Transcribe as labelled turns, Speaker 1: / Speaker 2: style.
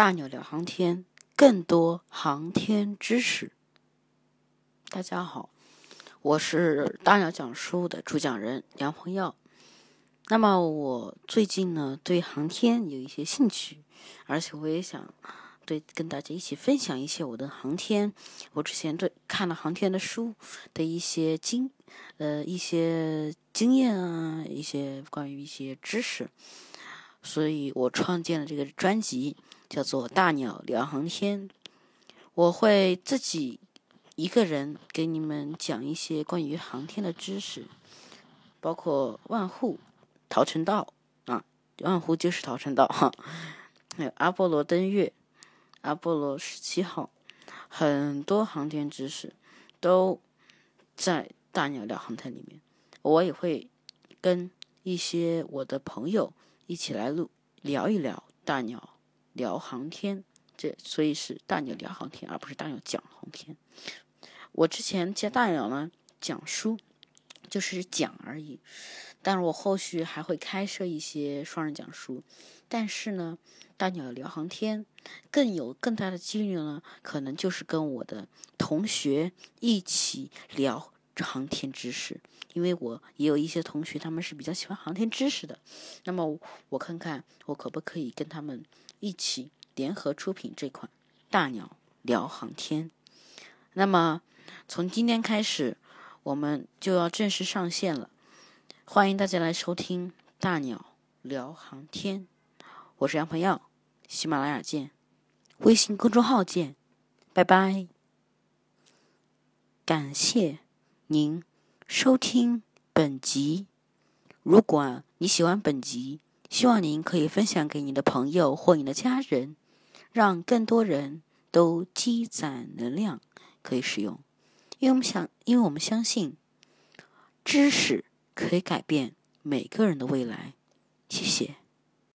Speaker 1: 大鸟聊航天，更多航天知识。大家好，我是大鸟讲书的主讲人杨鹏耀。那么我最近呢，对航天有一些兴趣，而且我也想对跟大家一起分享一些我的航天，我之前对看了航天的书的一些经呃一些经验啊，一些关于一些知识，所以我创建了这个专辑，叫做《大鸟聊航天》。我会自己一个人给你们讲一些关于航天的知识，包括万户。陶成道啊，万户就是陶成道哈，还有阿波罗登月，阿波罗十七号，很多航天知识都在大鸟聊航天里面。我也会跟一些我的朋友一起来录聊一聊大鸟聊航天，这所以是大鸟聊航天，而不是大鸟讲航天。我之前接大鸟呢讲书，就是讲而已。但是我后续还会开设一些双人讲书，但是呢，大鸟聊航天更有更大的几率呢，可能就是跟我的同学一起聊航天知识，因为我也有一些同学他们是比较喜欢航天知识的，那么我看看我可不可以跟他们一起联合出品这款大鸟聊航天，那么从今天开始我们就要正式上线了。欢迎大家来收听《大鸟聊航天》，我是杨鹏耀，喜马拉雅见，微信公众号见，拜拜。感谢。您收听本集。如果你喜欢本集，希望您可以分享给你的朋友或你的家人，让更多人都积攒能量可以使用。因为我们想，因为我们相信知识。可以改变每个人的未来，谢谢。